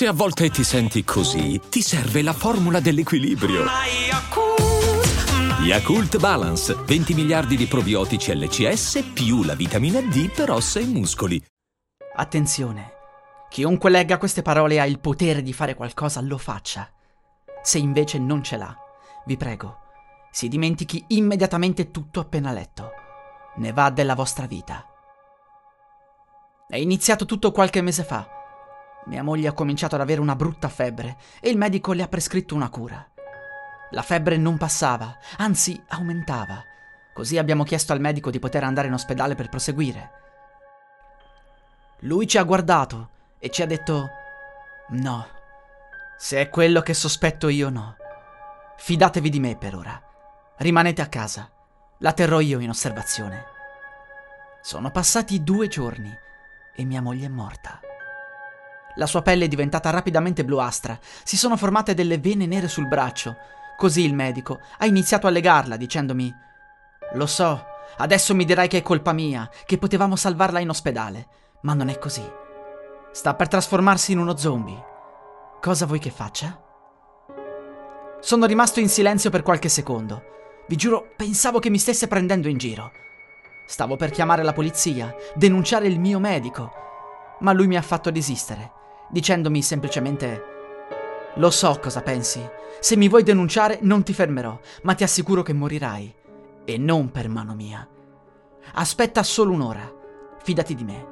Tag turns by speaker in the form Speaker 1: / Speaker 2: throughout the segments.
Speaker 1: Se a volte ti senti così, ti serve la formula dell'equilibrio. Yakult Balance, 20 miliardi di probiotici LCS più la vitamina D per ossa e muscoli.
Speaker 2: Attenzione, chiunque legga queste parole ha il potere di fare qualcosa, lo faccia. Se invece non ce l'ha, vi prego, si dimentichi immediatamente tutto appena letto. Ne va della vostra vita. È iniziato tutto qualche mese fa. Mia moglie ha cominciato ad avere una brutta febbre e il medico le ha prescritto una cura. La febbre non passava, anzi aumentava. Così abbiamo chiesto al medico di poter andare in ospedale per proseguire. Lui ci ha guardato e ci ha detto no. Se è quello che sospetto io no. Fidatevi di me per ora. Rimanete a casa. La terrò io in osservazione. Sono passati due giorni e mia moglie è morta. La sua pelle è diventata rapidamente bluastra, si sono formate delle vene nere sul braccio. Così il medico ha iniziato a legarla dicendomi Lo so, adesso mi dirai che è colpa mia, che potevamo salvarla in ospedale, ma non è così. Sta per trasformarsi in uno zombie. Cosa vuoi che faccia? Sono rimasto in silenzio per qualche secondo. Vi giuro, pensavo che mi stesse prendendo in giro. Stavo per chiamare la polizia, denunciare il mio medico, ma lui mi ha fatto desistere, dicendomi semplicemente Lo so cosa pensi. Se mi vuoi denunciare non ti fermerò, ma ti assicuro che morirai. E non per mano mia. Aspetta solo un'ora. Fidati di me.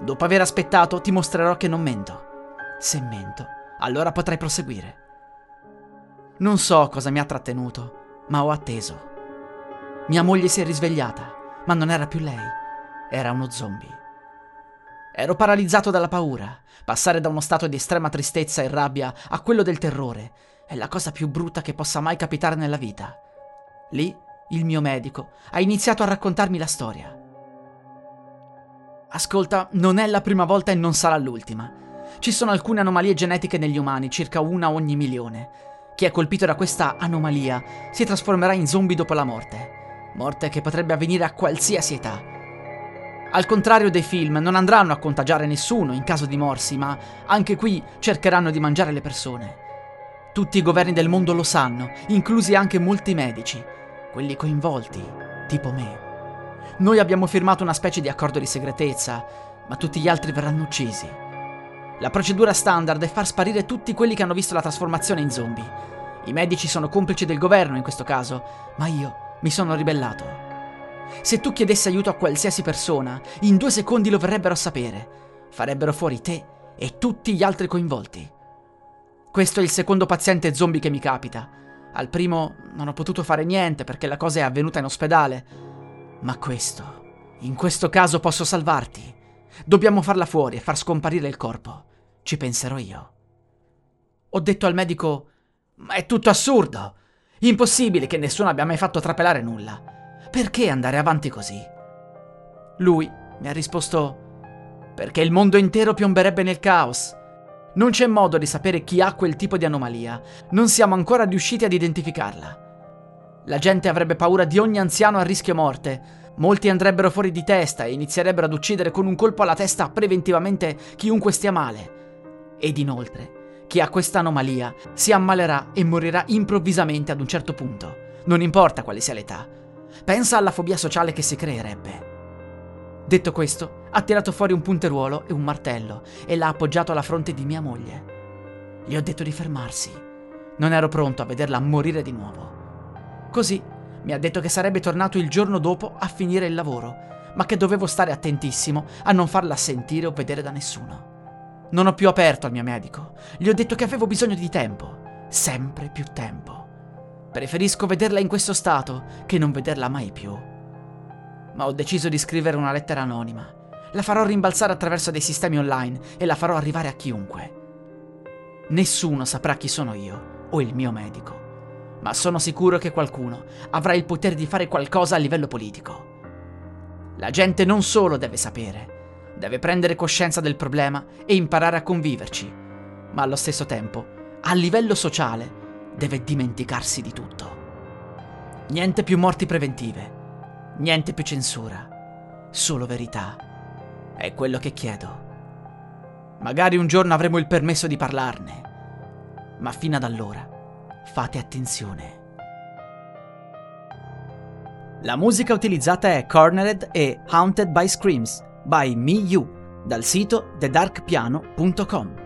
Speaker 2: Dopo aver aspettato ti mostrerò che non mento. Se mento, allora potrai proseguire. Non so cosa mi ha trattenuto, ma ho atteso. Mia moglie si è risvegliata, ma non era più lei, era uno zombie. Ero paralizzato dalla paura. Passare da uno stato di estrema tristezza e rabbia a quello del terrore è la cosa più brutta che possa mai capitare nella vita. Lì, il mio medico ha iniziato a raccontarmi la storia. Ascolta, non è la prima volta e non sarà l'ultima. Ci sono alcune anomalie genetiche negli umani, circa una ogni milione. Chi è colpito da questa anomalia si trasformerà in zombie dopo la morte. Morte che potrebbe avvenire a qualsiasi età. Al contrario dei film, non andranno a contagiare nessuno in caso di morsi, ma anche qui cercheranno di mangiare le persone. Tutti i governi del mondo lo sanno, inclusi anche molti medici, quelli coinvolti, tipo me. Noi abbiamo firmato una specie di accordo di segretezza, ma tutti gli altri verranno uccisi. La procedura standard è far sparire tutti quelli che hanno visto la trasformazione in zombie. I medici sono complici del governo in questo caso, ma io mi sono ribellato. Se tu chiedessi aiuto a qualsiasi persona, in due secondi lo verrebbero a sapere. Farebbero fuori te e tutti gli altri coinvolti. Questo è il secondo paziente zombie che mi capita. Al primo non ho potuto fare niente perché la cosa è avvenuta in ospedale. Ma questo, in questo caso posso salvarti. Dobbiamo farla fuori e far scomparire il corpo. Ci penserò io. Ho detto al medico: Ma è tutto assurdo! Impossibile che nessuno abbia mai fatto trapelare nulla. Perché andare avanti così? Lui mi ha risposto: Perché il mondo intero piomberebbe nel caos. Non c'è modo di sapere chi ha quel tipo di anomalia. Non siamo ancora riusciti ad identificarla. La gente avrebbe paura di ogni anziano a rischio morte, Molti andrebbero fuori di testa e inizierebbero ad uccidere con un colpo alla testa preventivamente chiunque stia male. Ed inoltre, chi ha questa anomalia si ammalerà e morirà improvvisamente ad un certo punto, non importa quale sia l'età. Pensa alla fobia sociale che si creerebbe. Detto questo, ha tirato fuori un punteruolo e un martello e l'ha appoggiato alla fronte di mia moglie. Gli ho detto di fermarsi. Non ero pronto a vederla morire di nuovo. Così mi ha detto che sarebbe tornato il giorno dopo a finire il lavoro, ma che dovevo stare attentissimo a non farla sentire o vedere da nessuno. Non ho più aperto al mio medico. Gli ho detto che avevo bisogno di tempo, sempre più tempo. Preferisco vederla in questo stato che non vederla mai più. Ma ho deciso di scrivere una lettera anonima. La farò rimbalzare attraverso dei sistemi online e la farò arrivare a chiunque. Nessuno saprà chi sono io o il mio medico ma sono sicuro che qualcuno avrà il potere di fare qualcosa a livello politico. La gente non solo deve sapere, deve prendere coscienza del problema e imparare a conviverci, ma allo stesso tempo, a livello sociale, deve dimenticarsi di tutto. Niente più morti preventive, niente più censura, solo verità. È quello che chiedo. Magari un giorno avremo il permesso di parlarne. Ma fino ad allora, fate attenzione. La musica utilizzata è Cornered e Haunted by Screams by Me You dal sito thedarkpiano.com.